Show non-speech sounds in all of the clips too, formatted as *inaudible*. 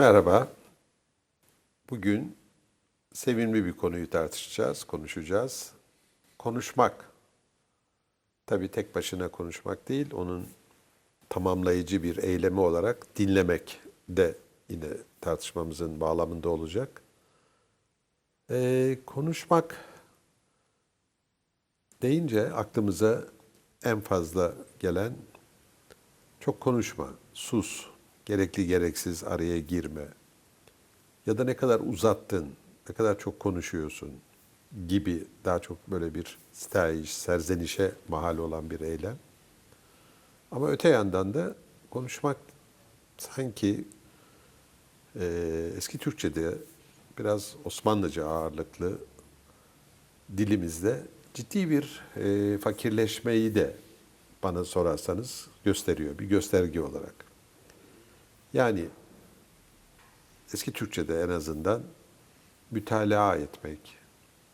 Merhaba. Bugün sevimli bir konuyu tartışacağız, konuşacağız. Konuşmak. Tabii tek başına konuşmak değil, onun tamamlayıcı bir eylemi olarak dinlemek de yine tartışmamızın bağlamında olacak. Ee, konuşmak deyince aklımıza en fazla gelen çok konuşma, sus, gerekli gereksiz araya girme ya da ne kadar uzattın, ne kadar çok konuşuyorsun gibi daha çok böyle bir sitayiş, serzenişe mahal olan bir eylem. Ama öte yandan da konuşmak sanki e, eski Türkçe'de biraz Osmanlıca ağırlıklı dilimizde ciddi bir e, fakirleşmeyi de bana sorarsanız gösteriyor bir gösterge olarak. Yani eski Türkçe'de en azından mütalaa etmek,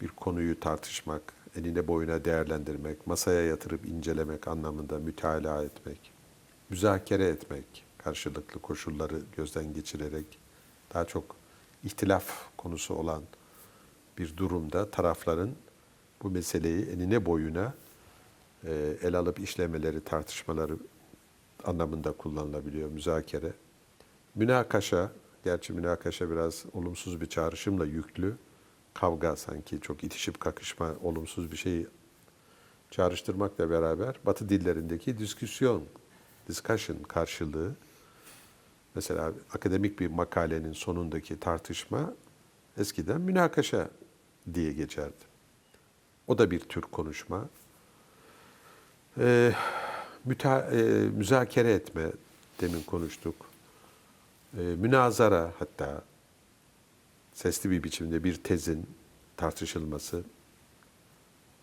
bir konuyu tartışmak, eline boyuna değerlendirmek, masaya yatırıp incelemek anlamında mütalaa etmek, müzakere etmek, karşılıklı koşulları gözden geçirerek daha çok ihtilaf konusu olan bir durumda tarafların bu meseleyi enine boyuna e, el alıp işlemeleri, tartışmaları anlamında kullanılabiliyor müzakere. Münakaşa, gerçi münakaşa biraz olumsuz bir çağrışımla yüklü. Kavga sanki çok itişip kakışma, olumsuz bir şeyi çağrıştırmakla beraber Batı dillerindeki disküsyon, discussion karşılığı, mesela akademik bir makalenin sonundaki tartışma eskiden münakaşa diye geçerdi. O da bir tür konuşma. Ee, müta, e, müzakere etme, demin konuştuk. Ee, münazara hatta sesli bir biçimde bir tezin tartışılması,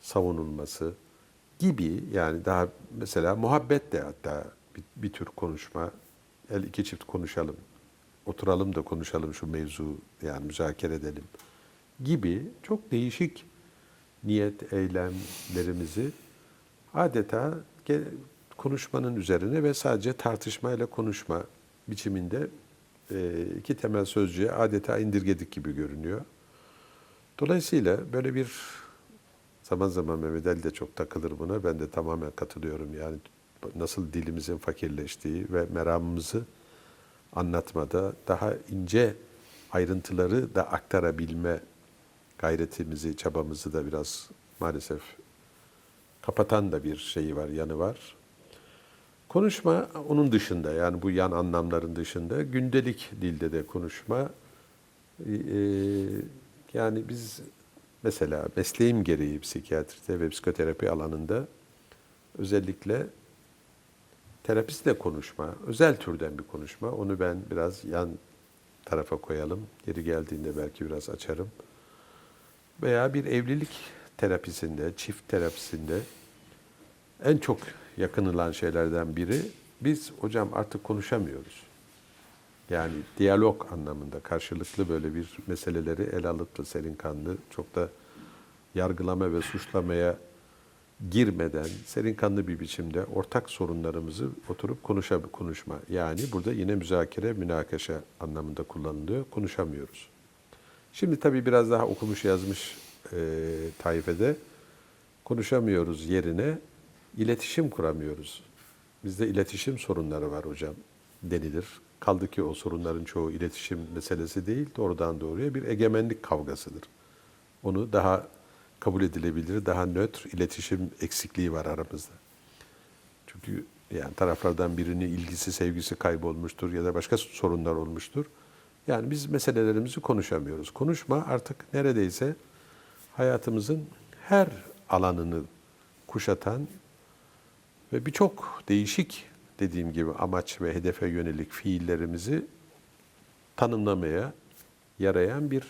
savunulması gibi yani daha mesela muhabbet de hatta bir, bir tür konuşma. El iki çift konuşalım, oturalım da konuşalım şu mevzu yani müzakere edelim gibi çok değişik niyet eylemlerimizi adeta konuşmanın üzerine ve sadece tartışmayla konuşma biçiminde iki temel sözcüğe adeta indirgedik gibi görünüyor. Dolayısıyla böyle bir zaman zaman Mehmet Ali de çok takılır buna. Ben de tamamen katılıyorum. Yani nasıl dilimizin fakirleştiği ve meramımızı anlatmada daha ince ayrıntıları da aktarabilme gayretimizi, çabamızı da biraz maalesef kapatan da bir şeyi var, yanı var. Konuşma onun dışında yani bu yan anlamların dışında gündelik dilde de konuşma e, yani biz mesela mesleğim gereği psikiyatride ve psikoterapi alanında özellikle terapistle konuşma, özel türden bir konuşma. Onu ben biraz yan tarafa koyalım. Yeri geldiğinde belki biraz açarım. Veya bir evlilik terapisinde, çift terapisinde en çok yakınılan şeylerden biri biz hocam artık konuşamıyoruz. Yani diyalog anlamında karşılıklı böyle bir meseleleri ele alıp da serin kanlı çok da yargılama ve suçlamaya girmeden serin kanlı bir biçimde ortak sorunlarımızı oturup konuşa, konuşma. Yani burada yine müzakere, münakaşa anlamında kullanılıyor. Konuşamıyoruz. Şimdi tabii biraz daha okumuş yazmış e, taifede konuşamıyoruz yerine iletişim kuramıyoruz. Bizde iletişim sorunları var hocam denilir. Kaldı ki o sorunların çoğu iletişim meselesi değil, doğrudan doğruya bir egemenlik kavgasıdır. Onu daha kabul edilebilir, daha nötr iletişim eksikliği var aramızda. Çünkü yani taraflardan birinin ilgisi, sevgisi kaybolmuştur ya da başka sorunlar olmuştur. Yani biz meselelerimizi konuşamıyoruz. Konuşma artık neredeyse hayatımızın her alanını kuşatan ve birçok değişik dediğim gibi amaç ve hedefe yönelik fiillerimizi tanımlamaya yarayan bir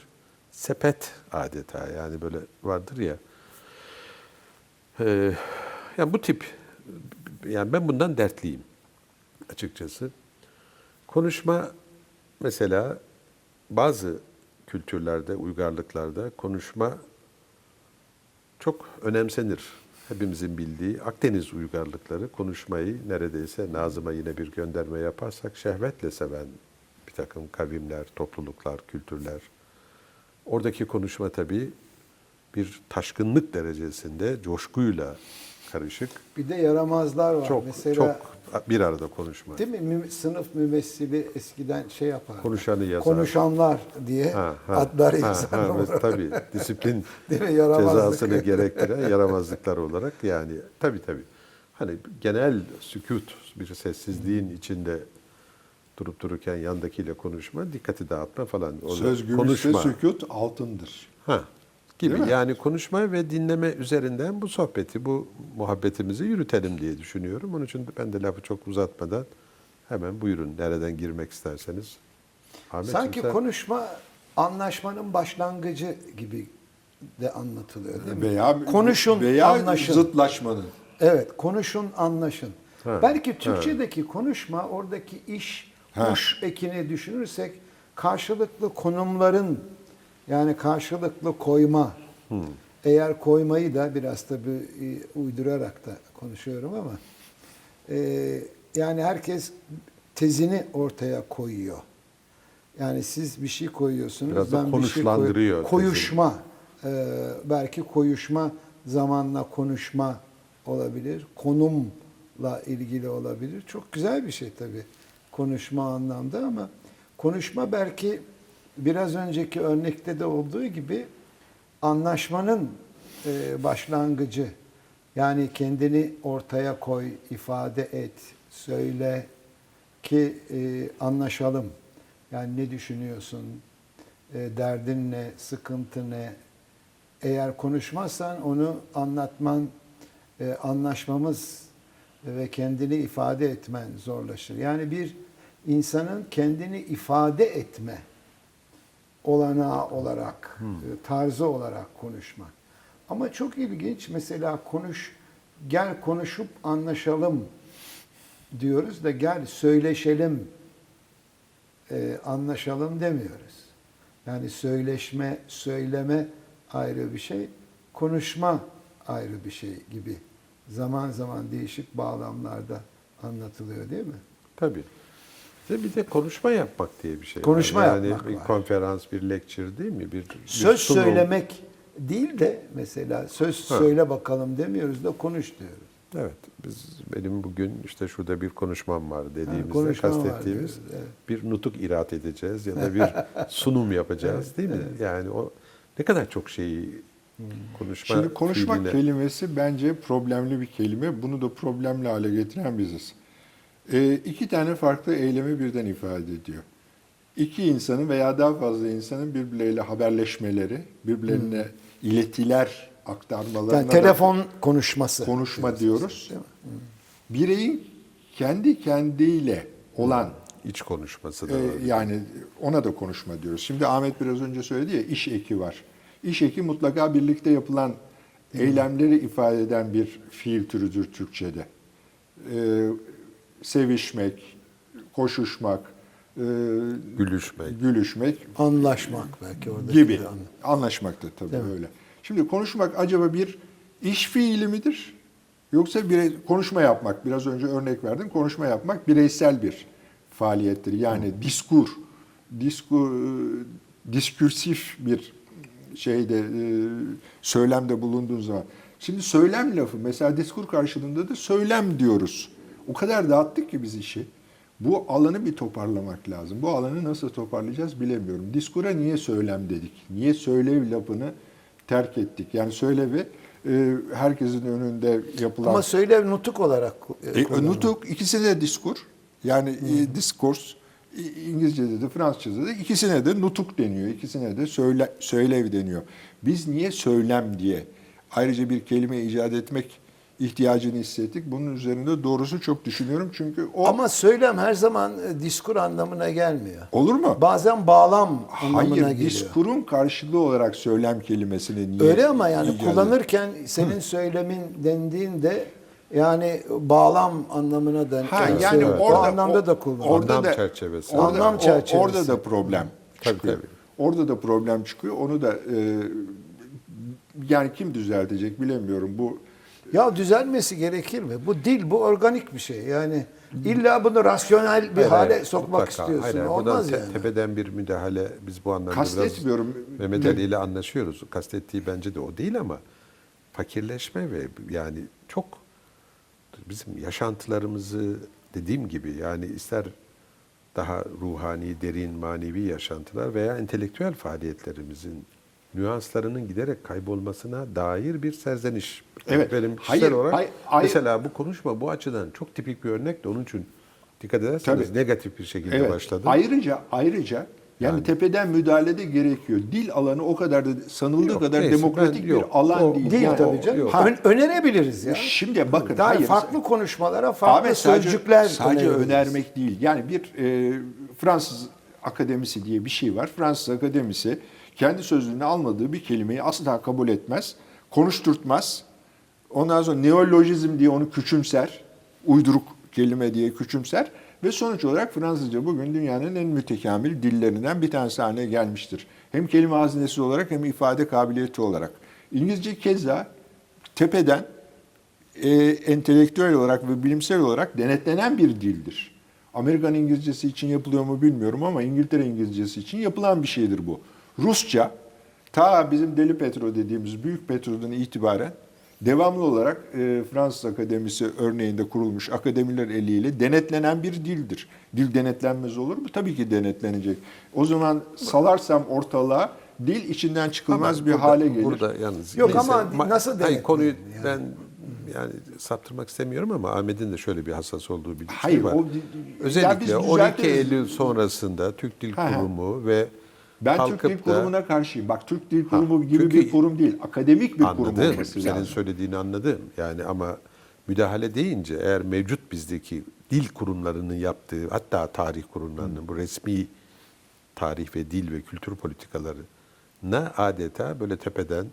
sepet adeta. Yani böyle vardır ya. Ee, yani bu tip yani ben bundan dertliyim açıkçası. Konuşma mesela bazı kültürlerde, uygarlıklarda konuşma çok önemsenir. Hepimizin bildiği Akdeniz uygarlıkları konuşmayı neredeyse Nazım'a yine bir gönderme yaparsak şehvetle seven bir takım kavimler, topluluklar, kültürler. Oradaki konuşma tabii bir taşkınlık derecesinde coşkuyla karışık. Bir de yaramazlar var. Çok Mesela çok bir arada konuşma. değil mi? Mü- Sınıf mümessili eskiden şey yapar. Konuşanı yazar. Konuşanlar diye Ha, ha, adlar yazar. tabii disiplin *laughs* Değil mi? Cezasını gerektiren yaramazlıklar olarak yani tabii tabii. Hani genel sükut bir sessizliğin içinde durup dururken yandakiyle konuşma, dikkati dağıtma falan. Söz konuşma. sükut altındır. Ha, gibi yani konuşma ve dinleme üzerinden bu sohbeti, bu muhabbetimizi yürütelim diye düşünüyorum. Onun için ben de lafı çok uzatmadan hemen buyurun nereden girmek isterseniz. Ahmetciğim Sanki sen- konuşma anlaşmanın başlangıcı gibi de anlatılıyor değil mi? Veya konuşun, veya anlaşın. zıtlaşmanın. Evet, konuşun, anlaşın. Ha, Belki Türkçedeki konuşma, oradaki iş, Ha. kuş ekini düşünürsek karşılıklı konumların yani karşılıklı koyma. Eğer koymayı da biraz tabii e, uydurarak da konuşuyorum ama e, yani herkes tezini ortaya koyuyor. Yani siz bir şey koyuyorsunuz, Biraz da ben bir şey konuşlandırıyor koy- koyuşma, e, belki koyuşma zamanla konuşma olabilir, konumla ilgili olabilir. Çok güzel bir şey tabii konuşma anlamda ama konuşma belki biraz önceki örnekte de olduğu gibi anlaşmanın e, başlangıcı. Yani kendini ortaya koy, ifade et, söyle ki e, anlaşalım. Yani ne düşünüyorsun, e, derdin ne, sıkıntı ne? Eğer konuşmazsan onu anlatman, e, anlaşmamız ve kendini ifade etmen zorlaşır. Yani bir insanın kendini ifade etme olanağı olarak, e, tarzı olarak konuşmak. Ama çok ilginç mesela konuş, gel konuşup anlaşalım diyoruz da gel söyleşelim, e, anlaşalım demiyoruz. Yani söyleşme, söyleme ayrı bir şey, konuşma ayrı bir şey gibi zaman zaman değişik bağlamlarda anlatılıyor değil mi? Tabii. Ve bir de konuşma yapmak diye bir şey Konuşma var. Yani yapmak bir var. konferans, bir lecture değil mi? Bir, bir Söz sunum. söylemek değil de mesela söz Ha. söyle bakalım demiyoruz da konuş diyoruz. Evet. Biz benim bugün işte şurada bir konuşmam var dediğimizde var kastettiğimiz diyoruz, evet. bir nutuk irat edeceğiz ya da bir *laughs* sunum yapacağız değil mi? Yani o ne kadar çok şeyi konuşma Şimdi konuşmak fiiline- kelimesi bence problemli bir kelime. Bunu da problemli hale getiren biziz. Ee, iki tane farklı eylemi birden ifade ediyor. İki insanın veya daha fazla insanın birbirleriyle haberleşmeleri, birbirlerine iletiler aktarmalarına Yani da telefon konuşması. konuşma diyoruz. Mi? Bireyin kendi kendiyle olan iç konuşması da ee, var. yani ona da konuşma diyoruz. Şimdi Ahmet biraz önce söyledi ya iş eki var. İş eki mutlaka birlikte yapılan eylemleri ifade eden bir fiil türüdür Türkçe'de. Ee, sevişmek, koşuşmak, e, Gülüşmek. gülüşmek Anlaşmak belki orada. gibi. Anlaşmak da tabii Değil mi? öyle. Şimdi konuşmak acaba bir iş fiili midir? Yoksa bir konuşma yapmak, biraz önce örnek verdim. Konuşma yapmak bireysel bir faaliyettir. Yani diskur, diskur, diskursif bir şeyde e, söylemde bulunduğun zaman. Şimdi söylem lafı mesela diskur karşılığında da söylem diyoruz. O kadar dağıttık ki biz işi. Bu alanı bir toparlamak lazım. Bu alanı nasıl toparlayacağız bilemiyorum. Diskura niye söylem dedik? Niye söylev lafını terk ettik? Yani söylevi e, herkesin önünde yapılan... Ama söyle nutuk olarak e, E, kullanılır. nutuk ikisine de diskur. Yani e, diskurs İngilizce'de de Fransızca'da da ikisine de nutuk deniyor. İkisine de söyle, söylev deniyor. Biz niye söylem diye ayrıca bir kelime icat etmek ihtiyacını hissettik. Bunun üzerinde doğrusu çok düşünüyorum. Çünkü o Ama söylem her zaman e, diskur anlamına gelmiyor. olur mu? Bazen bağlam anlamına Hayır, geliyor. diskurun karşılığı olarak söylem kelimesini niye Öyle ama yani icat kullanırken senin söylemin dendiğinde yani bağlam anlamına da Ha yani orada o anlamda o- da kullanılır. Orada Anlam da, çerçevesi. Orada, Anlam çerçevesi. Orada da problem Tabii, çıkıyor. tabii. Orada da problem çıkıyor. Onu da e, yani kim düzeltecek bilemiyorum. Bu Ya düzelmesi gerekir mi? Bu dil, bu organik bir şey. Yani illa bunu rasyonel bir Hayır, hale hayır, sokmak mutlaka. istiyorsun. Hayır, hayır, Olmaz buradan te- yani. tepeden bir müdahale biz bu anlamda Kastetmiyorum. biraz Mehmet Ali ile anlaşıyoruz. Kastettiği bence de o değil ama fakirleşme ve yani çok bizim yaşantılarımızı dediğim gibi yani ister daha ruhani, derin, manevi yaşantılar veya entelektüel faaliyetlerimizin nüanslarının giderek kaybolmasına dair bir serzeniş. Evet. Benim kişisel Hayır, olarak hayır, hayır. mesela bu konuşma bu açıdan çok tipik bir örnek de onun için dikkat ederseniz Tabii. negatif bir şekilde Evet. başladı. Ayrıca ayrıca yani, Yani. tepeden müdahale de gerekiyor. Dil alanı o kadar da sanıldığı Yok, kadar neyse, demokratik ben- bir yok. alan O- değil. Değil Yani tabii canım. yok. Ö- önerebiliriz ya. Şimdi bakın Daha hayır. farklı konuşmalara farklı sadece, sözcükler sadece önerebiliriz. önermek değil. Yani bir e, Fransız akademisi diye bir şey var. Fransız akademisi kendi sözlüğüne almadığı bir kelimeyi asla kabul etmez. Konuşturtmaz. Ondan sonra neolojizm diye onu küçümser. Uyduruk kelime diye küçümser. Ve sonuç olarak Fransızca bugün dünyanın en mütekamil dillerinden bir tanesi haline gelmiştir. Hem kelime hazinesi olarak hem ifade kabiliyeti olarak. İngilizce keza tepeden e, entelektüel olarak ve bilimsel olarak denetlenen bir dildir. Amerikan İngilizcesi için yapılıyor mu bilmiyorum ama İngiltere İngilizcesi için yapılan bir şeydir bu. Rusça ta bizim Deli Petro dediğimiz Büyük Petro'dan itibaren devamlı olarak e, Fransız Akademisi örneğinde kurulmuş akademiler eliyle denetlenen bir dildir. Dil denetlenmez olur mu? Tabii ki denetlenecek. O zaman salarsam ortalığa dil içinden çıkılmaz Ama bir burada- hale gelir. Burada yalnız. Yok ama Ma- nasıl Hayır, denetlenir konuyu yani? ben yani saptırmak istemiyorum ama Ahmet'in de şöyle bir hassas olduğu bir Hayır, şey var. o- Özellikle biz 12 düzeltiriz. Eylül sonrasında Türk Dil Ha, ha. Kurumu ve Ben kalkıp Türk Dil da- Kurumu'na karşıyım. Bak Türk Dil Kurumu Ha, gibi çünkü- bir kurum değil. Akademik bir kurum olması Senin lazım. söylediğini anladım. Yani ama müdahale deyince eğer mevcut bizdeki dil kurumlarının yaptığı hatta tarih kurumlarının bu resmi tarih ve dil ve kültür politikalarına adeta böyle tepeden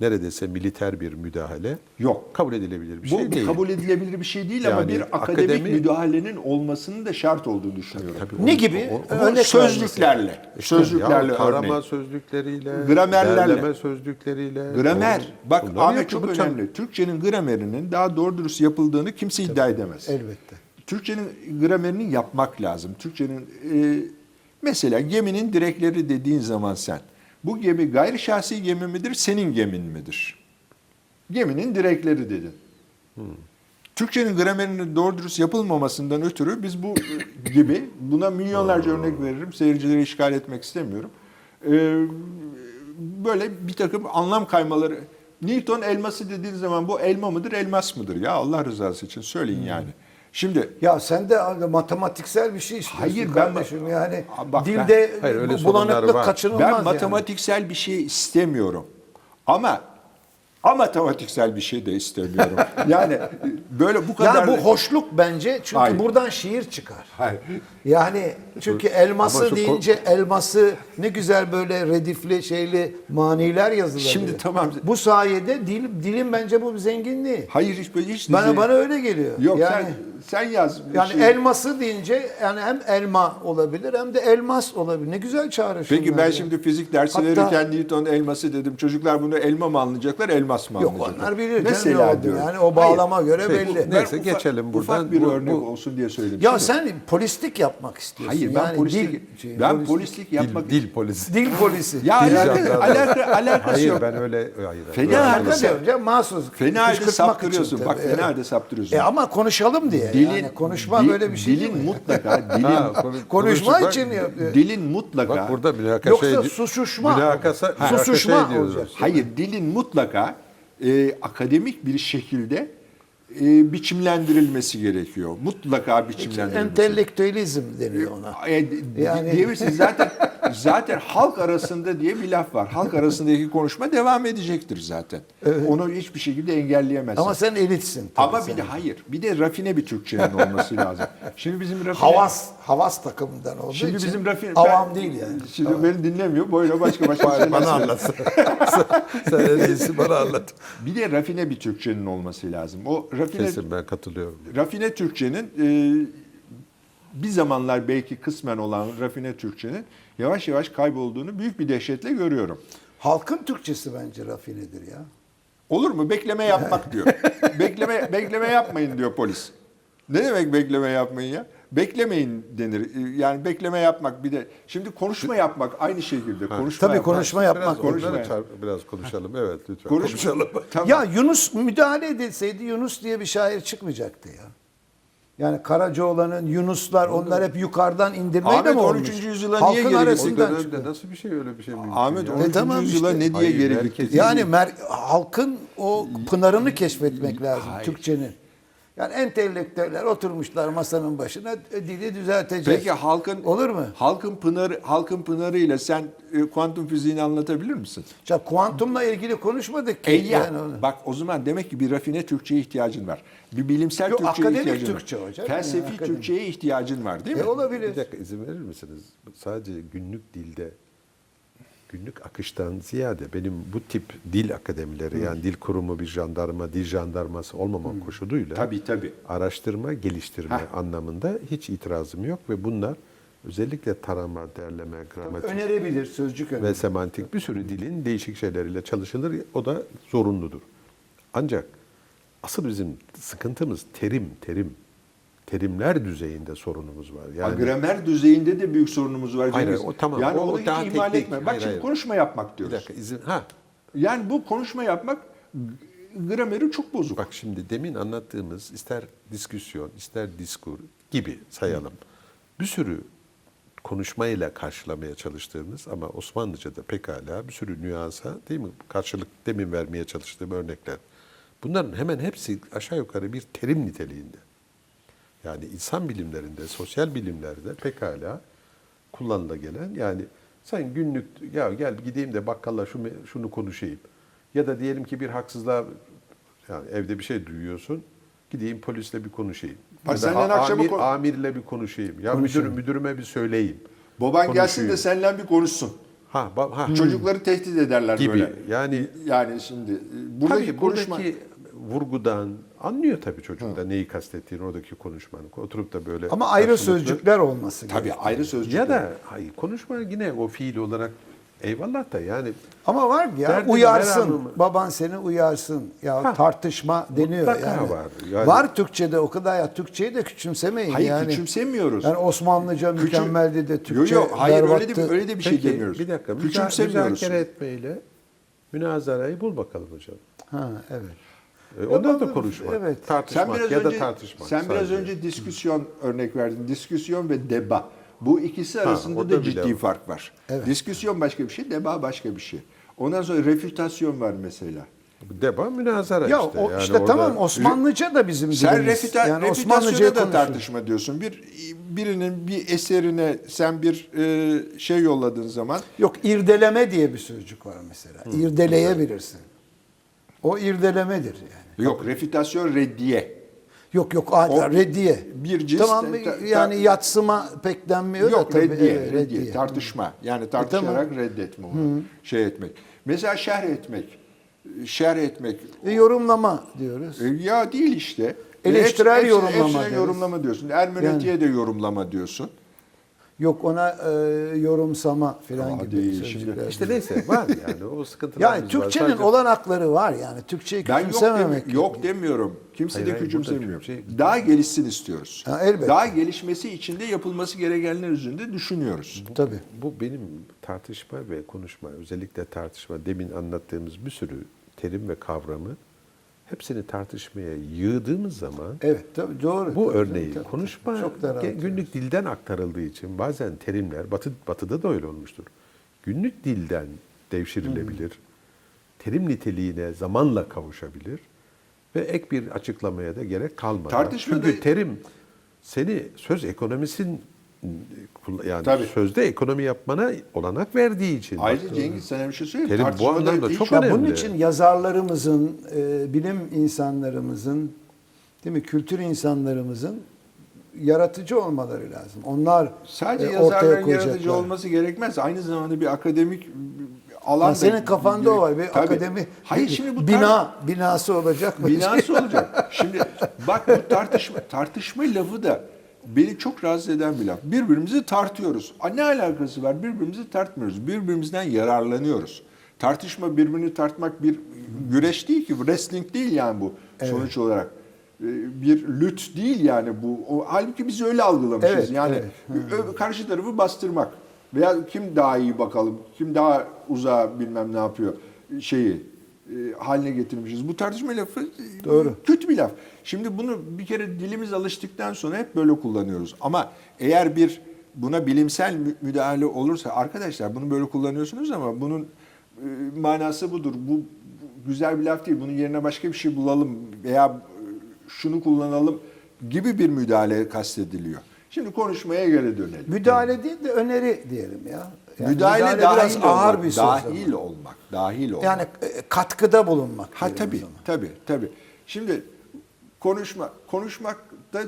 neredeyse militer bir müdahale Yok. kabul edilebilir bir Bu şey değil. kabul edilebilir bir şey değil ama Yani bir akademik akademi- müdahalenin olmasının da şart olduğunu düşünüyorum. Tabii Ne onu- gibi? o- o- Bu Örnek sözlüklerle, İşte sözlüklerle ya, tarama örneğin. sözlükleriyle, Gramerlerle. sözlükleriyle. Gramer. Doğru. Bak Ahmet çok önemli. Türkçenin gramerinin daha doğru dürüst yapıldığını kimse iddia edemez. Elbette. Türkçenin gramerini yapmak lazım. Türkçenin e, mesela geminin direkleri dediğin zaman sen bu gemi gayri şahsi gemi midir, senin gemin midir? Geminin direkleri dedin. Türkçenin gramerinin doğru dürüst yapılmamasından ötürü biz bu e, gibi buna milyonlarca örnek veririm. Seyircileri işgal etmek istemiyorum. Ee, böyle bir takım anlam kaymaları. Newton elması dediğin zaman bu elma mıdır, elmas mıdır? Ya Allah rızası için söyleyin yani. Şimdi Ya sen de matematiksel bir şey istiyorsun Hayır, ben- kardeşim. yani bak ben- dilde Hayır, öyle bulanıklık var. kaçınılmaz ben yani. matematiksel bir şey istemiyorum. Ama amatematiksel bir şey de istemiyorum. *laughs* yani böyle bu kadar... Yani bu hoşluk bence çünkü Hayır. buradan şiir çıkar. Hayır. Yani çünkü elması Ama şu deyince elması ne güzel böyle redifli şeyli maniler yazılır. Şimdi tamam. Bu sayede dil, dilin bence bu zenginliği. Hayır hiç böyle hiç Bana bana öyle geliyor. Yok yani, sen sen yaz. bir yani şey. elması deyince yani hem elma olabilir hem de elmas olabilir. Ne güzel çağrışımlar. Peki ben ya. şimdi fizik dersi Hatta- verirken Newton elması dedim. Çocuklar bunu elma mı anlayacaklar, elmas mı Yok anlayacaklar? onlar bilir Mesela diyorum. yani o bağlama göre Peki, belli. Ben Neyse, geçelim buradan. Ufak bir Bu- örnek bu- olsun diye söyledim. Ya Şimdi- sen polislik yapmak istiyorsun. Hayır ben yani polislik dil, şey, ben polislik. polislik yapmak Dil, dil polisi. dil polisi. Ya Dil alaka, alaka, alakası Hayır yok. ben öyle hayır. Fena halde- saptırıyorsun. Bak fena halde saptırıyorsun. E ama konuşalım diye. Yani konuşma dil- böyle bir şey Dilin değil mi? mutlaka, *laughs* dilin, Ha, konu- Konuşma konuşma- için yapıyor. dilin mutlaka, Bak burada münakaşa Yoksa edi- susuşma. Münakasa, Ha. münakaşa Susuşma ediyoruz. olacak. hayır dilin mutlaka e, akademik bir şekilde e, biçimlendirilmesi gerekiyor. Mutlaka biçimlendirilmesi. Entelektüelizm deniyor ona. E, di- Yani- diyebilirsiniz zaten *laughs* zaten halk arasında diye bir laf var. Halk arasındaki konuşma devam edecektir zaten. Onu hiçbir şekilde engelleyemezsin. Ama sen elitsin. Ama sen. bir de hayır. Bir de rafine bir Türkçenin olması lazım. Şimdi bizim rafine havas havas takımından olduğu Şimdi için bizim rafine avam ben- değil yani. Şimdi beni dinlemiyor. Böyle başka başka *laughs* şeyler Bana söylüyor. anlat. *laughs* sen, sen bana anlat. Bir de rafine bir Türkçenin olması lazım. O rafine Kesin ben katılıyorum. rafine Türkçenin e, bir zamanlar belki kısmen olan rafine Türkçenin yavaş yavaş kaybolduğunu büyük bir dehşetle görüyorum. Halkın Türkçesi bence rafinedir ya. Olur mu? Bekleme yapmak diyor. *laughs* bekleme bekleme yapmayın diyor polis. Ne demek bekleme yapmayın ya? Beklemeyin denir. Yani bekleme yapmak bir de şimdi konuşma yapmak aynı şekilde konuşma Tabii yapmak. konuşma yapmak. Biraz konuşma onları yap- çarp- biraz konuşalım. *laughs* Evet lütfen. Konuşma. Konuşalım. *laughs* Tamam. Ya Yunus müdahale edilseydi Yunus diye bir şair çıkmayacaktı ya. Yani Karacaoğlan'ın Yunuslar onlar hep yukarıdan indirmeyle Ahmet mi 13. olmuş? yüzyıla niye Halkın O arasından dönemde çıkıyor. nasıl bir şey öyle bir şey mümkün Ahmet ya? 13. E tamam yüzyıla işte. ne diye Hayır, geri gitti? Yani mer- halkın o pınarını keşfetmek lazım Hayır. Türkçenin. Yani entelektüeller oturmuşlar masanın başına dili düzeltecek. Peki halkın Olur mu? Halkın pınarı halkın pınarıyla sen e, kuantum fiziğini anlatabilir misin? Ya kuantumla ilgili konuşmadık ki. E ya, Yani onu. bak o zaman demek ki bir rafine Türkçe'ye ihtiyacın var. Bir bilimsel Yok, Türkçe'ye akademik ihtiyacın Türkçe var. hocam. Felsefi Yani akademik. Türkçe'ye ihtiyacın var değil mi? E olabilir. Bir dakika izin verir misiniz? Sadece günlük dilde, günlük akıştan ziyade benim bu tip dil akademileri yani dil kurumu bir jandarma, dil jandarması olmamak koşuluyla Tabii, tabii. araştırma, geliştirme Heh. anlamında hiç itirazım yok ve bunlar özellikle tarama, derleme, gramatik Önerebilir sözcük önerir. ve semantik bir sürü dilin değişik şeyleriyle çalışılır. O da zorunludur. Ancak asıl bizim sıkıntımız terim, terim. Terimler düzeyinde sorunumuz var. Yani gramer düzeyinde de büyük sorunumuz var. Hayır, o tamam. Yani O- onu hiç daha ihmal teknik. etme. Bak Hayır, şimdi hayır. konuşma yapmak bir diyoruz. dakika izin. Ha Yani bu konuşma yapmak grameri çok bozuk. bak şimdi demin anlattığımız ister disküsyon, ister diskur gibi sayalım. Bir sürü konuşmayla karşılamaya çalıştığımız ama Osmanlıca'da pekala bir sürü nüansa değil mi? Karşılık demin vermeye çalıştığım örnekler. Bunların hemen hepsi aşağı yukarı bir terim niteliğinde. Yani insan bilimlerinde, sosyal bilimlerde pekala kullanıla gelen yani sen günlük ya gel gideyim de bakkalla şu şunu konuşayım. Ya da diyelim ki bir haksızlığa yani evde bir şey duyuyorsun. Gideyim polisle bir konuşayım. Ya da akşamı amir, kon- amirle bir konuşayım. Ya müdür, müdürüme bir söyleyeyim. Baban gelsin de seninle bir konuşsun. Ha, ba- ha. Çocukları tehdit ederler Gibi. böyle. Yani Yani şimdi e, buradaki tabii konuşma buradaki vurgudan anlıyor tabii çocuk da neyi kastettiğini oradaki konuşmanın. Oturup da böyle Ama ayrı karşılıklı- sözcükler olması tabii gerekiyor. ayrı sözcük. Ya da hayır konuşma yine o fiil olarak eyvallah da yani Ama var ya Derdin uyarsın. Baban seni uyarsın. Ya Ha. tartışma deniyor yani. var. Yani- Var Türkçe'de o kadar ya Türkçeyi de küçümsemeyin Hayır yani. küçümsemiyoruz. Yani Osmanlıca Küçü- mükemmeldi de Türkçe yo, hayır öyle de, berbattı. öyle de bir şey Peki, demiyoruz. Bir dakika Küçümsemiyoruz. müzakere etmeyle münazarayı bul bakalım hocam. Ha evet. E, onlar da konuşmak, evet. tartışmak Sen biraz ya önce da tartışmak. sen biraz sadece. önce diskusyon örnek verdin. Diskusyon ve deba. Bu ikisi arasında orada da bile ciddi var. fark var. Evet. Diskusyon başka bir şey, deba başka bir şey. Ondan sonra refütasyon var mesela. Deba münazara Ya işte. o Yani işte orada- tamam Osmanlıca da bizim Sen dilimiz. refita, yani refitasyona Osmanlıca'yı da tartışma diyorsun. Bir birinin bir eserine sen bir e, şey yolladığın zaman Yok irdeleme diye bir sözcük var mesela. İrdeleyebilirsin. O irdelemedir yani. Yok refütasyon reddiye. Yok yok hala O reddiye. bir cins- Tamam ta- ta- yani yatsıma pek denmiyor da Yok tabii. reddiye, evet, reddiye, tartışma. Yani tartışarak reddetme onu. Şey etmek. Mesela şerh etmek. Şerh etmek. E, yorumlama diyoruz. E, Ya değil işte. Eleştirel Hepsi- hepsine- yorumlama hepsine deriz. yorumlama diyorsun. Ermenetiğe de yorumlama diyorsun. Yok ona e, yorumsama falan Aa, gibi değil, şimdi- İşte neyse var yani o sıkıntılarımız yani var. Türkçenin Sadece- olanakları var yani. Türkçeyi Ben yok, küçümsememek. demi- yok demiyorum. Kimse Hayır, de hayır, küçümsemiyor. Türkçe- Daha gelişsin istiyoruz. Ha, elbette. Daha gelişmesi için de yapılması gerekenler üzerinde düşünüyoruz. Tabii. Bu benim tartışma ve konuşma, özellikle tartışma, demin anlattığımız bir sürü terim ve kavramı hepsini tartışmaya yığdığımız zaman Evet tabii doğru. bu Tabii, örneği tabii, konuşma Çok da rahat ge- günlük dilden aktarıldığı için bazen terimler batı batıda da öyle olmuştur. Günlük dilden devşirilebilir. Terim niteliğine zamanla kavuşabilir ve ek bir açıklamaya da gerek kalmadan. Tartışmada- Çünkü terim seni söz ekonomisin yani Tabii. sözde ekonomi yapmana olanak verdiği için. Ayrıca Bak, Cengiz sana bir şey söyleyeyim. Terim bu anlamda çok Ya önemli. bunun için yazarlarımızın, e, bilim insanlarımızın, değil mi, kültür insanlarımızın yaratıcı olmaları lazım. Onlar Sadece e, ortaya yazarların yaratıcı olması gerekmez. Aynı zamanda bir akademik alan Ha, da senin kafanda o var. Bir Tabii. akademi Hayır bir şimdi bu tar- bina binası olacak mı? binası olacak. Şimdi bak bu tartışma tartışma lafı da beni çok rahatsız eden bir laf. Birbirimizi tartıyoruz. Aa, Ne alakası var? Birbirimizi tartmıyoruz. Birbirimizden yararlanıyoruz. Tartışma birbirini tartmak bir güreş değil ki. Wrestling değil yani bu sonuç olarak. Ee, Bir lüt değil yani bu. O, halbuki biz öyle algılamışız. Evet, yani evet. karşı tarafı bastırmak. Veya kim daha iyi bakalım, kim daha uzağa bilmem ne yapıyor şeyi haline getirmişiz. Bu tartışma lafı e, Doğru. kötü bir laf. Şimdi bunu bir kere dilimiz alıştıktan sonra hep böyle kullanıyoruz. Ama eğer bir buna bilimsel mü- müdahale olursa arkadaşlar bunu böyle kullanıyorsunuz ama bunun e, manası budur. Bu, güzel bir laf değil. Bunun yerine başka bir şey bulalım veya e, şunu kullanalım gibi bir müdahale kastediliyor. Şimdi konuşmaya geri dönelim. Müdahale değil de öneri diyelim ya. Yani müdahale, biraz dahil ağır olmak, bir söz. dahil ama. olmak, dahil olmak. Yani e, katkıda bulunmak. Ha tabii, zaman. tabii, tabii. Şimdi konuşma, konuşmakta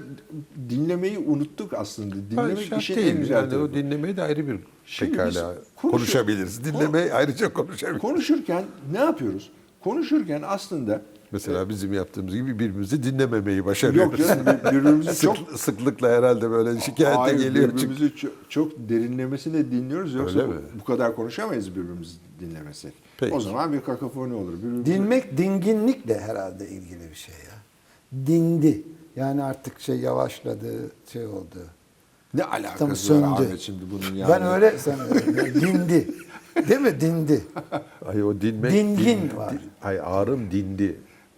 dinlemeyi unuttuk aslında. Dinlemek Şart işin değil. en güzel yani tarafı. o dinlemeyi de ayrı bir Şimdi pekala konuşu- konuşabiliriz. Dinlemeyi ayrıca konuşabiliriz. Konuşurken ne yapıyoruz? Konuşurken aslında Mesela bizim yaptığımız gibi birbirimizi dinlememeyi başarıyoruz. yok canım bir- birbirimizi çok Sık- sıklıkla herhalde böyle şikayete Hayır, geliyor. çünkü. birbirimizi çok, çok derinlemesine dinliyoruz yoksa Öyle bu, mi? bu kadar konuşamayız birbirimizi dinlemesek. Peki. O zaman bir kakafoni olur. Birbirimizi- Dinmek dinginlikle herhalde ilgili bir şey ya. Dindi. Yani artık şey yavaşladı, şey oldu. ne Tam alakası var söndü. Ahmet şimdi bunun yani? Ben öyle sanıyorum. Yani dindi. Değil mi? Dindi. Ay o dinmek. Dingin var. Ay ağrım dindi.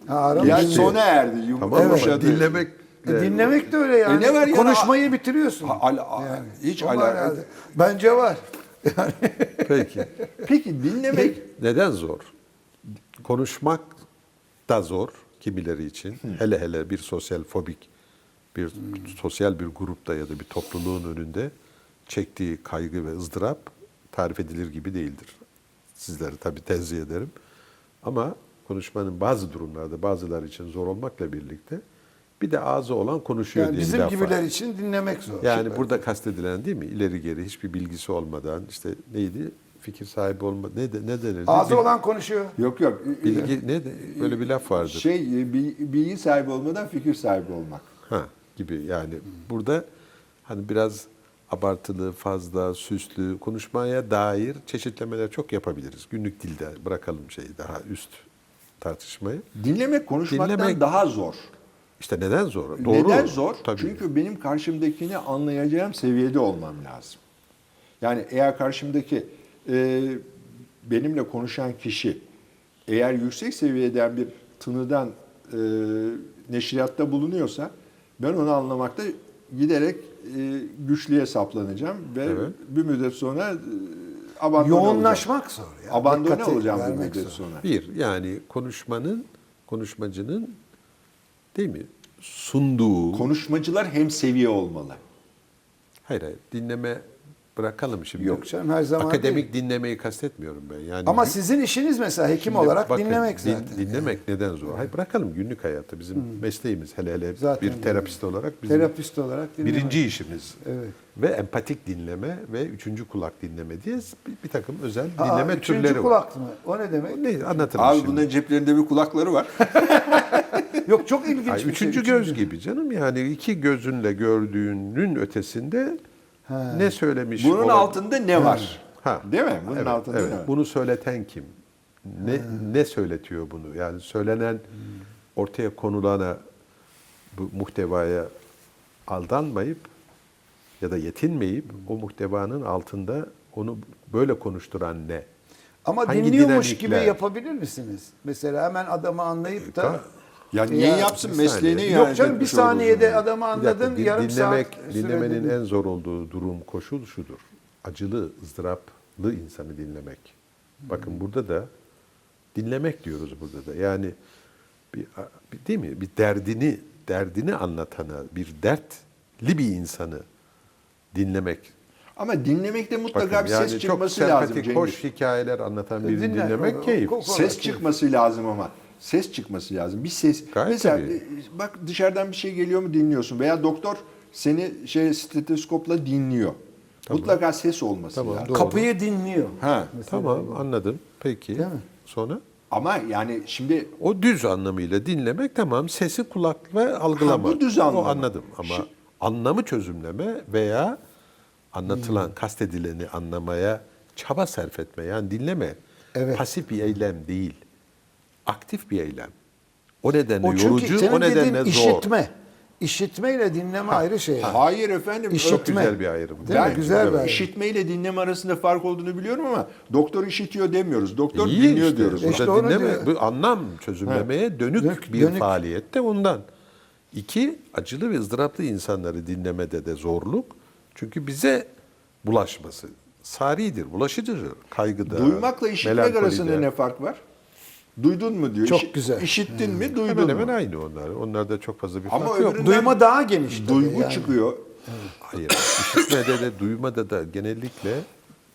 Ha, Yani dindi. sona erdi. Tamam ama yumuşadı. dinlemek E, dinlemek de öyle yani. E ne var ya? Konuşmayı bitiriyorsun. Ha, al- al- hiç herhalde. Bence var. Yani *laughs* Peki. Peki dinlemek Neden zor? Konuşmak da zor kimileri için. Hele hele bir sosyal fobik, bir sosyal bir grupta ya da bir topluluğun önünde çektiği kaygı ve ızdırap tarif edilir gibi değildir. Sizleri tabii tenzih ederim. Ama konuşmanın bazı durumlarda bazıları için zor olmakla birlikte bir de ağzı olan konuşuyor yani diye bizim laf var. gibiler için dinlemek zor. Yani Süper. burada kastedilen değil mi? İleri geri hiçbir bilgisi olmadan işte neydi? Fikir sahibi olma ne de, ne denir? Ağzı Bil- olan konuşuyor. yok yok. bilgi ne de, böyle bir laf vardır. Şey e, bil- bilgi sahibi olmadan fikir sahibi olmak. Ha gibi yani burada hani biraz abartılı, fazla, süslü konuşmaya dair çeşitlemeler çok yapabiliriz. Günlük dilde bırakalım şeyi daha üst tartışmayı. Dinlemek konuşmaktan Dinlemek- daha zor. İşte neden zor? Doğru. Neden zor? Tabii. Çünkü benim karşımdakini anlayacağım seviyede olmam lazım. Yani eğer karşımdaki e, benimle konuşan kişi eğer yüksek seviyeden bir tınıdan e, neşriyatta bulunuyorsa ben onu anlamakta giderek e, güçlüğe saplanacağım ve Evet. bir müddet sonra abandone olacağım. Yoğunlaşmak zor. Yani. Abandone olacağım bir vermek müddet zor. sonra. Bir yani konuşmanın konuşmacının değil mi? Sunduğu Konuşmacılar hem seviye olmalı. Hayır hayır dinleme bırakalım şimdi. Yok canım, her zaman Akademik dinlemeyi kastetmiyorum ben. Yani Ama gün- sizin işiniz mesela hekim Şimdi olarak bakın, dinlemek din- zaten. dinlemek neden zor? Hayır bırakalım günlük hayatta bizim mesleğimiz hele hele Zaten bir terapist olarak bizim Terapist olarak dinlemek. birinci işimiz. Evet. Ve empatik dinleme ve üçüncü kulak dinleme diye bir, bir takım özel Aa, dinleme üçüncü türleri var. kulak mı? O ne demek? Ne anlatırım Abi şimdi. bunların ceplerinde bir kulakları var. *laughs* Yok çok ilginç Ay, bir şey. üçüncü göz gibi canım yani iki gözünle gördüğünün ötesinde Ha. ne söylemiş Bunun olan- altında ne var? Ha. Değil mi? Bunun evet, altında evet. ne var? Bunu söyleten kim? Ne ne söyletiyor bunu? Yani söylenen ortaya konulana bu muhtevaya aldanmayıp ya da yetinmeyip o muhtevanın altında onu böyle konuşturan ne? Ama Hangi dinliyormuş gibi dinamikler? yapabilir misiniz? Mesela hemen adamı anlayıp da Ya niye Ya, yapsın bir mesleğini saniye. yani? yok canım bir saniyede adamı Bir dakika, anladın din- yarım dinlemek, saat dinlemenin en zor olduğu durum koşul şudur. Acılı, ızdıraplı insanı dinlemek. Bakın burada da dinlemek diyoruz burada da. Yani bir, bir- değil mi? Bir derdini derdini anlatana, bir dertli bir insanı dinlemek. Ama dinlemekte mutlaka Bakın, bir yani ses çok çıkması lazım sempatik, Cengiz. hoş hikayeler anlatan birini Dinler, dinlemek o- keyif. Ses çıkması lazım ama. Ses çıkması lazım. Bir ses. Gayet Mesela tabii. e, bak dışarıdan bir şey geliyor mu dinliyorsun veya doktor seni şey stetoskopla dinliyor. Mutlaka ses olması Tamam, lazım. doğru. kapıyı dinliyor. Ha. Tamam anladım. Peki. Değil mi? Sonra? Ama yani şimdi O düz anlamıyla dinlemek tamam sesi kulakla algılama. Ha, bu düz anlamı. O anladım ama Şi- anlamı çözümleme veya anlatılan, kastedileni anlamaya çaba sarf etme. Yani dinleme. Evet. Pasif bir eylem değil. Aktif bir eylem. O nedenle O çünkü yorucu, senin o dediğin nedenle zor. işitme. İşitme ile dinleme ayrı şey. Hayır efendim. İşitme. güzel bir ayrım. Değil mi? Ben Güzel bir ayrım. işitme ile dinleme arasında fark olduğunu biliyorum ama doktor işitiyor demiyoruz. Doktor İyi dinliyor işte. diyoruz. Burada İşte onu dinleme, diyor. bu anlam çözümlemeye dönük Dönük- bir dönük. faaliyet de ondan. İki, acılı ve ızdıraplı insanları dinlemede de zorluk. Çünkü bize bulaşması saridir, bulaşıcıdır. Kaygıda, Duymakla işitmek arasında ne fark var? Duydun mu diyor. Çok İşi- güzel. İşittin mi, duydun Hemen hemen mu? aynı onlar. Onlarda çok fazla bir Ama fark yok. Duyma daha geniş Duygu yani. çıkıyor. Hayır. İşitmede de duymada da genellikle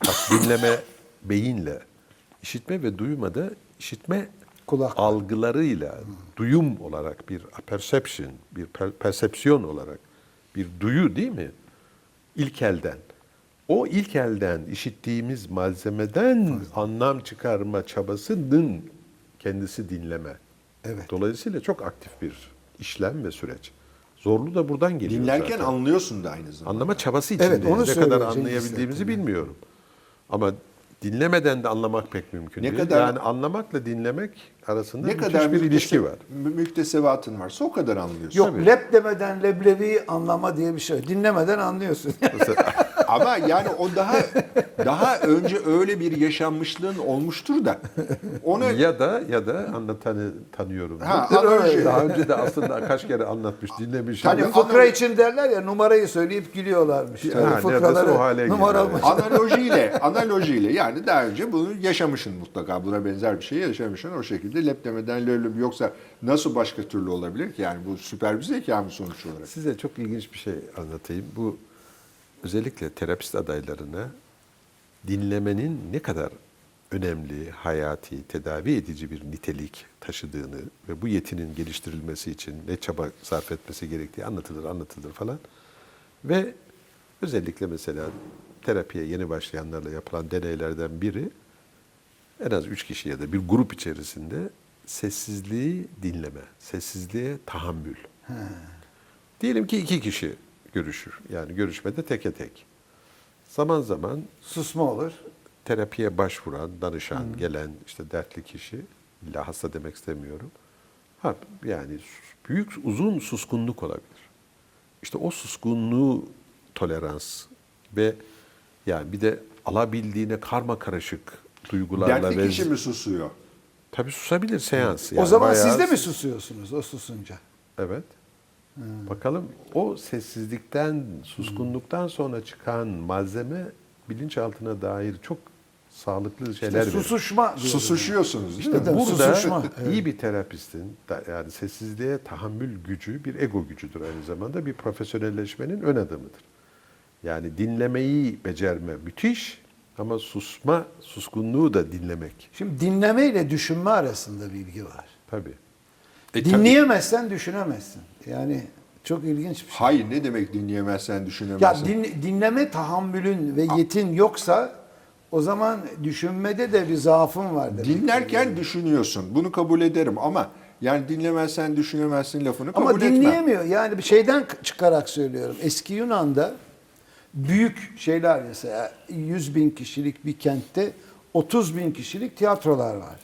bak dinleme beyinle, işitme ve duymada işitme Kulak. algılarıyla duyum olarak bir perception, bir per- persepsiyon olarak bir duyu değil mi? İlk elden. O ilk elden işittiğimiz malzemeden anlam çıkarma çabasının kendisi dinleme. Evet. Dolayısıyla çok aktif bir işlem ve süreç. Zorlu da buradan geliyor Dinlerken zaten. anlıyorsun da aynı zamanda. Anlama çabası Evet, içindeyiz. onu ne kadar anlayabildiğimizi bilmiyorum. Ama dinlemeden de anlamak pek mümkün Ne değil. kadar- yani anlamakla dinlemek arasında ne kadar bir müktese- ilişki var. mü- Müktesebatın varsa o kadar anlıyorsun. Yok Tabii. lep demeden leblebi anlama diye bir şey. Dinlemeden anlıyorsun. *laughs* Ama yani o daha daha önce öyle bir yaşanmışlığın olmuştur da onu Ya da ya da anlatanı tanıyorum. Ha, Daha analoji. Daha önce de aslında kaç kere anlatmış, dinlemiş. Hani fıkra analoji- için derler ya numarayı söyleyip gülüyorlarmış. Ha, Yani neredeyse fıkraları o hale numaralı. analojiyle analojiyle yani daha önce bunu yaşamışsın mutlaka buna benzer bir şey yaşamışsın o şekilde lep demeden löblüm yoksa nasıl başka türlü olabilir ki yani bu süper bir zeka mı sonuç olarak? Size çok ilginç bir şey anlatayım. Bu özellikle terapist adaylarına dinlemenin ne kadar önemli, hayati, tedavi edici bir nitelik taşıdığını ve bu yetinin geliştirilmesi için ne çaba sarf etmesi gerektiği anlatılır, anlatılır falan. Ve özellikle mesela terapiye yeni başlayanlarla yapılan deneylerden biri en az üç kişi ya da bir grup içerisinde sessizliği dinleme, sessizliğe tahammül. Diyelim ki iki kişi görüşür. Yani görüşmede teke tek. Zaman zaman Susma olur. terapiye başvuran, danışan, gelen işte dertli kişi, illa hasta demek istemiyorum. Ha, yani büyük uzun suskunluk olabilir. İşte o suskunluğu tolerans ve yani bir de alabildiğine karma karışık duygularla Dertli ve kişi mi susuyor? tabii susabilir seans. o Yani zaman bayağı- siz de mi susuyorsunuz o susunca? Evet. Bakalım o sessizlikten, suskunluktan sonra çıkan malzeme bilinçaltına dair çok sağlıklı şeyler İşte verir. susuşma diyoruz. Susuşuyorsunuz değil İşte mi? Burada susuşma, iyi bir terapistin yani sessizliğe tahammül gücü bir ego gücüdür aynı zamanda bir profesyonelleşmenin ön adımıdır. Yani dinlemeyi becerme müthiş ama susma, suskunluğu da dinlemek. Şimdi dinleme ile düşünme arasında bilgi var. Tabii. Dinleyemezsen düşünemezsin. Yani çok ilginç bir şey. Hayır ne demek dinleyemezsen Ya düşünemezsin. din- dinleme tahammülün ve yetin yoksa o zaman düşünmede de bir zaafın var demek. Dinlerken düşünüyorsun. Bunu kabul ederim ama yani dinlemezsen düşünemezsin lafını kabul Ama etmem. dinleyemiyor. Yani bir şeyden çıkarak söylüyorum. Eski Yunan'da büyük şeyler mesela 100 bin kişilik bir kentte 30 bin kişilik tiyatrolar var.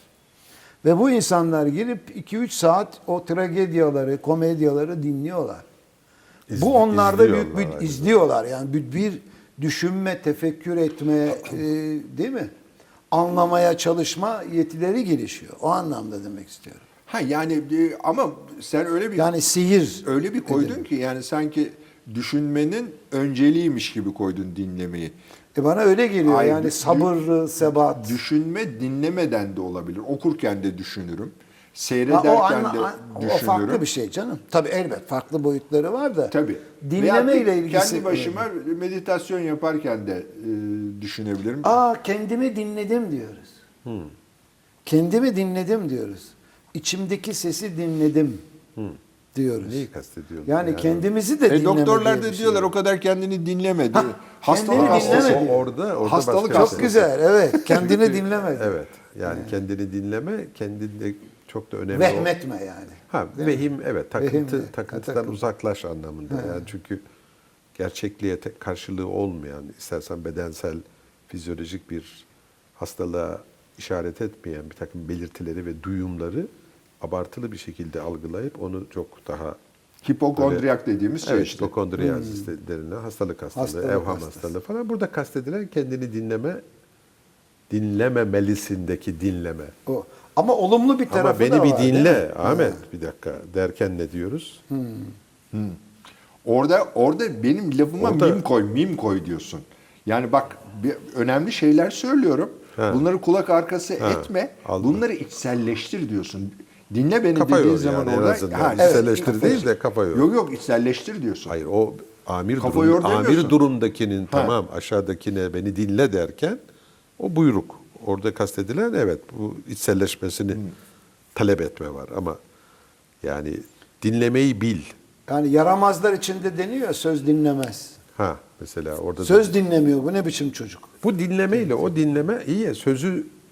Ve bu insanlar girip 2-3 saat o tragedyaları, komedyaları dinliyorlar. İz- bu onlarda büyük izliyorlar bir izliyorlar. Yani bir, bir düşünme, tefekkür etme, e, değil mi? Anlamaya çalışma yetileri gelişiyor. O anlamda demek istiyorum. Ha yani e, ama sen öyle bir Yani sihir. öyle bir koydun ki yani sanki düşünmenin önceliğiymiş gibi koydun dinlemeyi. E bana öyle geliyor Ay, yani sabır, sebat. Düşünme dinlemeden de olabilir. Okurken de düşünürüm. Ha, Seyrederken o, anla- de düşünürüm. o farklı bir şey canım. Tabii elbet farklı boyutları var da. Tabii. Dinleme ile ilgisi. Kendi başıma meditasyon yaparken de e, düşünebilirim. Aa kendimi dinledim diyoruz. Kendimi dinledim diyoruz. İçimdeki sesi dinledim diyoruz. Neyi kastediyorlar? Yani, kendimizi de E, dinleme doktorlar da bir diyorlar şey. o kadar kendini dinlemedi. Ha, Hastalık hastası. dinlemedi. O orada, orada Hastalık bir hastası. Çok şey. güzel evet. Kendini dinlemedi. Evet. Yani kendini dinleme, kendinde çok da önemli. o- Vehmetme yani. Ha, vehim evet takıntı Vehim, takıntıdan takıntı. uzaklaş anlamında. Yani çünkü gerçekliğe karşılığı olmayan, istersen bedensel, fizyolojik bir hastalığa işaret etmeyen bir takım belirtileri ve duyumları abartılı bir şekilde algılayıp onu çok daha Hipokondriyak dediğimiz şey evet, işte. hipokondriyazis denilen hastalık hastalığı, Hastalık evham hastası. hastalığı falan. Burada kastedilen kendini dinleme, dinlememelisindeki dinleme. O. Ama olumlu bir tarafı Ama beni da bir var, dinle? Ahmet bir dakika derken ne diyoruz? Orada orada benim lafıma Orada- mim koy, mim koy diyorsun. Yani bak bir, önemli şeyler söylüyorum. Ha. Bunları kulak arkası Ha, etme. aldım. Bunları içselleştir diyorsun. Dinle beni Kafa dediğin zaman yani en orada azından. İçselleştir değil de kafa yor. Yok yok içselleştir diyorsun. Hayır o amir Kafa durum, amir durumdakinin Ha. tamam aşağıdakine beni dinle derken o buyruk. Orada kastedilen evet bu içselleşmesini Hmm. talep etme var ama yani dinlemeyi bil. Yani yaramazlar içinde deniyor söz dinlemez. Ha mesela orada da- Söz dinlemiyor. Bu ne biçim çocuk? bu dinlemeyle o dinleme iyi ya,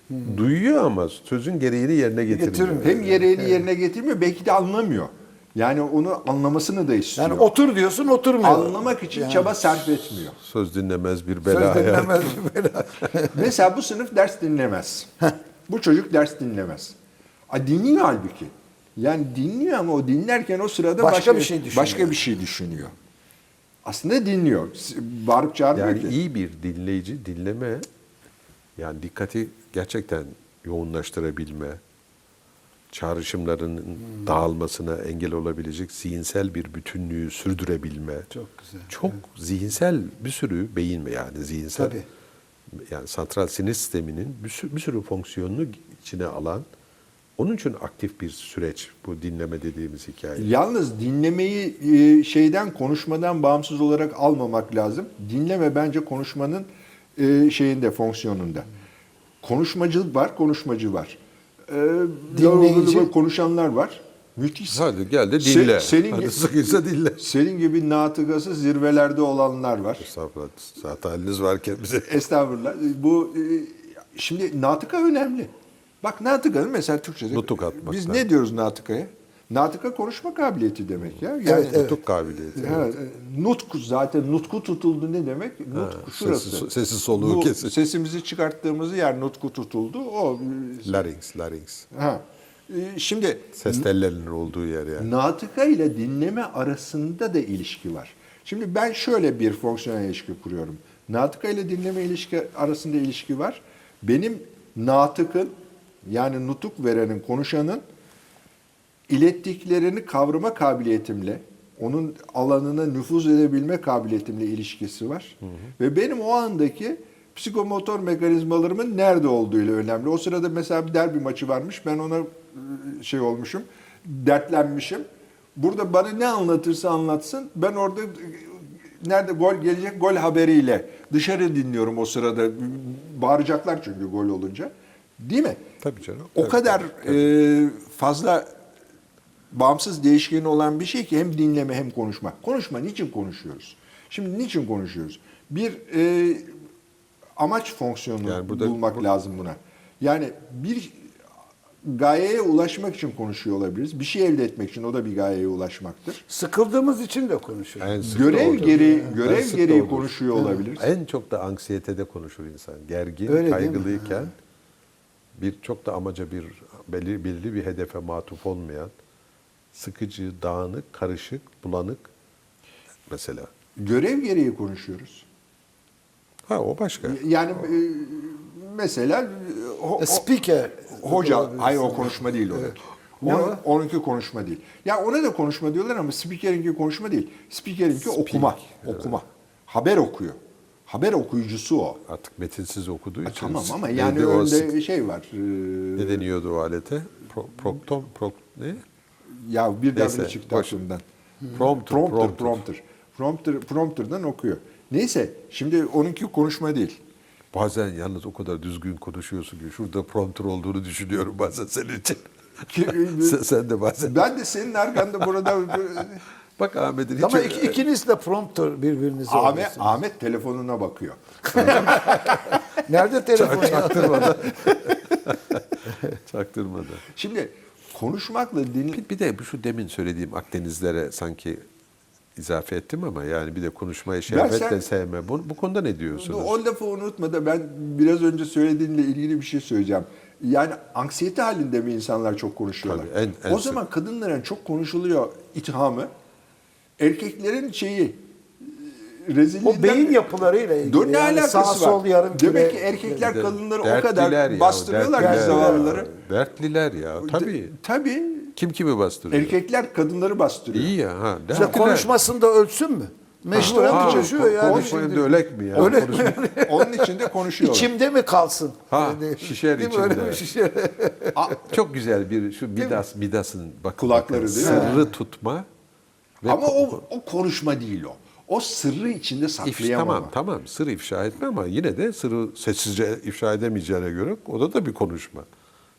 sözü duyuyor ama sözün gereğini yerine getirmiyor. Getirmiyor. Hem gereğini yerine getirmiyor belki de anlamıyor. Yani onu anlamasını da istiyor. Yani otur diyorsun oturmuyor. Anlamak için çaba sarf etmiyor. Söz dinlemez bir Söz bela hayal. dinlemez *laughs* bir bela. Mesela bu sınıf ders dinlemez. bu çocuk ders dinlemez. A, dinliyor halbuki. Yani dinliyor ama o dinlerken o sırada Başka başka, bir şey düşünüyor. Başka bir şey düşünüyor. Aslında dinliyor. Bağırıp çağırmıyor Yani ki. iyi bir dinleyici dinleme yani dikkati gerçekten yoğunlaştırabilme, çağrışımların dağılmasına engel olabilecek zihinsel bir bütünlüğü sürdürebilme. Çok güzel. Çok zihinsel bir sürü beyin yani zihinsel Tabii. yani santral sinir sisteminin bir sürü, bir sürü fonksiyonunu içine alan onun için aktif bir süreç bu dinleme dediğimiz hikaye. Yalnız dinlemeyi e, şeyden konuşmadan bağımsız olarak almamak lazım. Dinleme bence konuşmanın e, şeyinde fonksiyonunda. Konuşmacı var, konuşmacı var. E, Dinleyici. konuşanlar var. Müthiş. Hadi gel de Se- dinle. senin Hadi sıkıysa dinle. Senin gibi natıkası zirvelerde olanlar var. Estağfurullah. Zaten haliniz varken bize. *laughs* Estağfurullah. Bu e, şimdi natıka önemli. Bak natıkanın mesela Türkçe'de Nutuk atmak biz ne diyoruz natıkaya? Natıka konuşma kabiliyeti demek ya. Yani, Evet, evet. Nutuk kabiliyeti. Evet, e, nutku zaten nutku tutuldu ne demek? Nutku şurası. sesi- sesi soluğu Bu kesin. Sesimizi çıkarttığımız yer nutku tutuldu. O e, Larynx, larynx. ha. E, Şimdi Ses tellerinin olduğu yer yani. natıka ile dinleme arasında da ilişki var. Şimdi ben şöyle bir fonksiyonel ilişki kuruyorum. Natıka ile dinleme ilişki arasında ilişki var. Benim natıkın yani nutuk verenin, konuşanın ilettiklerini kavrama kabiliyetimle, onun alanına nüfuz edebilme kabiliyetimle ilişkisi var. Ve benim o andaki psikomotor mekanizmalarımın nerede olduğuyla önemli. O sırada mesela bir derbi maçı varmış. Ben ona e, şey olmuşum, dertlenmişim. Burada bana ne anlatırsa anlatsın. Ben orada e, nerede gol gelecek gol haberiyle dışarı dinliyorum o sırada. Bağıracaklar çünkü gol olunca. Değil mi? Tabii canım. O Tabii, kadar tabii, e, fazla bağımsız değişkeni olan bir şey ki hem dinleme hem konuşma. Konuşma niçin konuşuyoruz? Şimdi niçin konuşuyoruz? Bir e, amaç fonksiyonu Yani burada- bulmak bu- lazım buna. Yani bir gayeye ulaşmak için konuşuyor olabiliriz. Bir şey elde etmek için o da bir gayeye ulaşmaktır. Sıkıldığımız için de konuşuyoruz. Sık Görev gereği En görev gereği konuşuyor olabiliriz. En çok da anksiyetede konuşur insan. Gergin, Öyle kaygılıyken bir çok da amaca bir belli, belirli bir hedefe matuf olmayan sıkıcı, dağınık, karışık, bulanık mesela. Görev gereği konuşuyoruz. Ha o başka. Yani e, mesela e, ho- A Speaker. Hoca, hayır o konuşma değil o. Ne Onun, o? onunki konuşma değil. Ya ona da konuşma diyorlar ama spikerinki konuşma değil. Spikerinki okuma, okuma. Haber okuyor. Haber okuyucusu o. Artık metinsiz okuduğu Ha, için. tamam ama yani o önde şey var. e, ne deniyordu o alete? Pro, proktom, prok, ne? Ya bir Neyse, daha çıktı boş. aklımdan. Prompter, Prompter, prompter. prompter. Prompter, prompter'dan okuyor. Neyse, şimdi onunki konuşma değil. Bazen yalnız o kadar düzgün konuşuyorsun ki şurada prompter olduğunu düşünüyorum bazen senin için. *laughs* Sen, sen de bazen. Ben de senin arkanda burada Bak Ahmet'in hiç... Ama iki, ikiniz de prompter birbirinize Ahmet, oluyorsunuz. Ahmet telefonuna bakıyor. Nerede telefon ya? Çaktırmadan. *laughs* Çaktırmadan. Şimdi konuşmakla din Bir, de şu demin söylediğim Akdenizlere sanki izafe ettim ama yani bir de konuşmayı sen- şehvetle sevme. Bu, bu konuda ne diyorsunuz? O lafı unutma da ben biraz önce söylediğinle ilgili bir şey söyleyeceğim. Yani anksiyete halinde mi insanlar çok konuşuyorlar? Tabii, en- en o zaman kadınların çok konuşuluyor ithamı. Erkeklerin şeyi rezilliğinden... O beyin yapılarıyla ilgili. Dur ne yani alakası sağ var? sol yarım Demek ki erkekler de kadınları o kadar ya, bastırıyorlar ki zavallıları. Dertliler ya tabii. Tabii. Kim kimi bastırıyor? Erkekler kadınları bastırıyor. İyi ya ha. İşte dertliler. konuşmasında ölsün mü? Mecburen Ha, konuşuyor yani. Konuşmayın da ölek mi ya? Öyle *laughs* Onun için de konuşuyorlar. İçimde mi kalsın? Ha, Öyle- şişer Değil mi? Öyle içinde. bir *laughs* şişer. Aa, çok güzel bir şu Midas Midas'ın bakın, Kulakları bakın, değil mi? sırrı tutma ve Ama o, o konuşma değil o. O sırrı içinde İf, saklayamama. tamam tamam sır ifşa etme ama yine de sırrı sessizce ifşa edemeyeceğine göre o da da bir konuşma.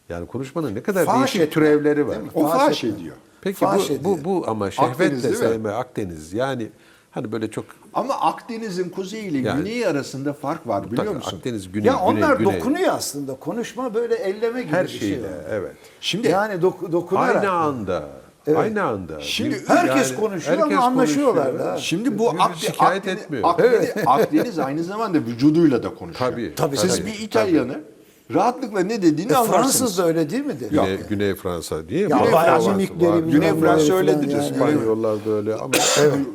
Yani konuşmanın ne kadar Faş değişik etme, türevleri var. O Faş faş ediyor. Peki Faş bu, bu, ediyor. bu ama Akdeniz şehvetle değil mi? sevme Akdeniz yani hani böyle çok Ama Akdeniz'in kuzeyi ile Yani- güneyi arasında fark var biliyor Tabii musun? Akdeniz güney Ya güney onlar güney. dokunuyor aslında. Konuşma böyle elleme gibi her bir şey. şeyle var. evet. Şimdi Yani dok dokunarak. Aynı anda. Aynı anda. Şimdi Bir- herkes konuşuyor ama anlaşıyorlar konuşuyor. da. Şimdi bu Akde- şikayet Akdeniz, etmiyor. Akdeniz, *laughs* Akdeniz aynı zamanda vücuduyla da konuşuyor. Tabii, Tabii, Siz tabii, bir İtalyanı rahatlıkla ne dediğini E, anlarsınız. Fransız da öyle değil midir? Güney, Güney Fransa diye. Ya Güney bayağı Fransa. Güney Fransa öyledir. yani. İspanyollar da öyle ama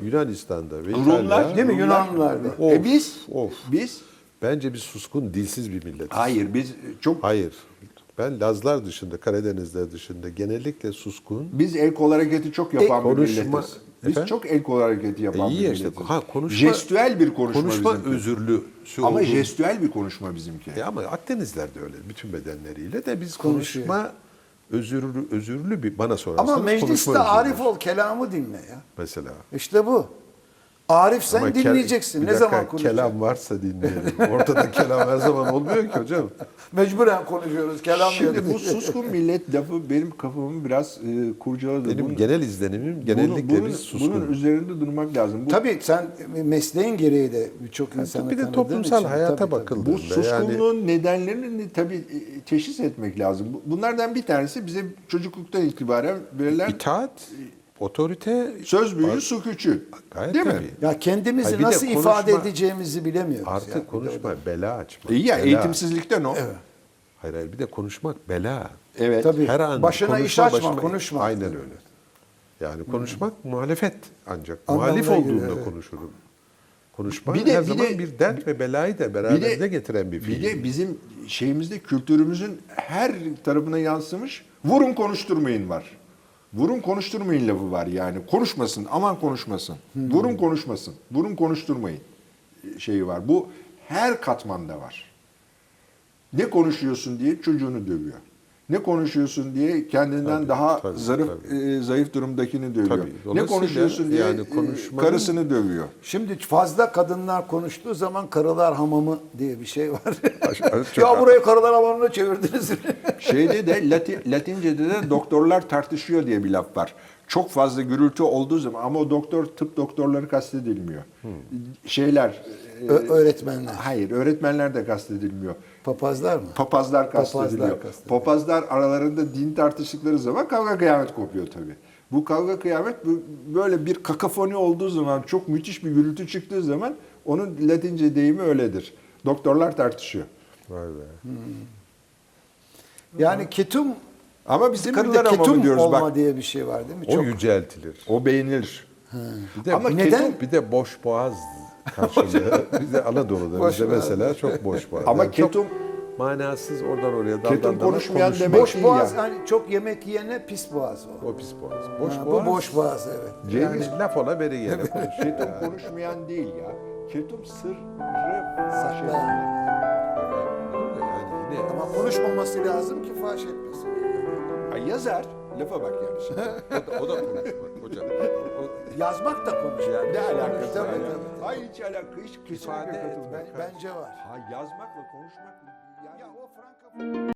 Yunanistan'da ve Rumlar. Değil mi? Yunanlılar da. E biz, of. biz, Bence biz suskun, dilsiz bir milletiz. hayır biz çok, Hayır. Ben Lazlar dışında, Karadenizler dışında genellikle suskun. biz el kol hareketi çok yapan E, bir konuşma- milletiz. Biz Efendim? çok el kol hareketi yapan E, iyi bir ya işte. milletiz. Ha, konuşma- Jestüel bir konuşma, Konuşma bizimki. özürlüsü Ama olduğu- jestüel bir konuşma bizimki. E ama Akdenizler de öyle bütün bedenleriyle de biz Konuşuyor. konuşma özürlü özürlü bir bana sorarsanız Ama mecliste Arif ol kelamı dinle ya. mesela. İşte bu. Arif sen Ama kel- dinleyeceksin. bir ne dakika, zaman konuşacaksın? Kelam varsa dinleyelim. Ortada kelam her zaman olmuyor ki hocam. *laughs* Mecburen konuşuyoruz. Kelam Şimdi bu suskun millet lafı benim kafamı biraz e, kurcaladı. Benim Bunun- genel izlenimim genellikle bunun, biz suskun. bunun üzerinde durmak lazım. Bu, Tabii sen mesleğin gereği de birçok insanı bir de toplumsal için, hayata tabii, tabii. bakıldı. bu Bunda yani- suskunluğun nedenlerini tabii e, teşhis etmek lazım. Bu- Bunlardan bir tanesi bize çocukluktan itibaren verilen İtaat, otorite söz büyüğü su küçüğü. Gayet Değil mi? tabii. Ya kendimizi Hayır, bir de nasıl konuşma- ifade edeceğimizi bilemiyoruz. Artık yani. konuşma bela açmak. İyi ya bela. eğitimsizlikten o. Evet. Hayır hayır bir de konuşmak bela. Tabii. Her an Başına iş konuşma, açma, başına- konuşma. Aynen öyle. Yani konuşmak muhalefet ancak. Anlamına Muhalif olduğunda evet. konuşurum. Konuşmak Bir de- her bir zaman de- bir dert ve belayı da Bir beraberinde de, getiren bir fiil. bir de bizim şeyimizde kültürümüzün her tarafına yansımış vurun konuşturmayın var. Vurun konuşturmayın lafı var yani. Konuşmasın, aman konuşmasın. Vurun konuşmasın, vurun konuşturmayın şeyi var. Bu her katmanda var. Ne konuşuyorsun diye çocuğunu dövüyor. Ne konuşuyorsun diye kendinden Tabii, daha tabii, zarif, tabii. e, zayıf durumdakini dövüyor. Tabii. Ne konuşuyorsun diye yani e, konuşmanın- karısını dövüyor. Şimdi fazla kadınlar konuştuğu zaman karılar hamamı diye bir şey var. *laughs* Ya burayı karılar hamamına çevirdiniz. *laughs* Şeyde de Latin, Latince'de de doktorlar tartışıyor diye bir laf var. Çok fazla gürültü olduğu zaman ama o doktor tıp doktorları kastedilmiyor. Şeyler e, Ö- öğretmenler. hayır öğretmenler de kastedilmiyor. Papazlar mı? Papazlar kastediliyor. Papazlar kastediliyor. Papazlar aralarında din tartıştıkları zaman kavga kıyamet kopuyor tabii. Bu kavga kıyamet böyle bir kakafoni olduğu zaman çok müthiş bir gürültü çıktığı zaman onun Latince deyimi öyledir. Doktorlar tartışıyor. Vay be. Yani ketum Ama biz Değil mi? Bir de karılar hamamı ketum diyoruz olma bak. diye bir şey var değil mi? O Çok yüceltilir. O beğenilir. Bir de Ama neden? Bir de boş boğaz karşılığı. *laughs* Bizde Anadolu'da boğaz. mesela çok boş boğaz. Ama Yani çok ketum manasız oradan oraya daldan Ketum dala konuşmayan konuşma. demek boş değil boğaz ya. hani çok yemek yiyene pis boğaz o. O pis boğaz. Boş Ha, boğaz. bu boş boğaz evet. Yani laf ola beri gene konuşuyor. ketum konuşmayan değil ya. Ketum sırrı. Yani yine Ama konuşmaması lazım ki faş etmesin. Ha, yazar. Lafa bak yani şimdi. *laughs* o da, o da konuşmak hocam. Yazmak da konuşmak. Yani ne alakası Tabii, var ya? tabii. Hayır hiç alakası hiç kesinlikle İfade. Ben, bence var. Ha yazmakla konuşmak yani Ya o Franka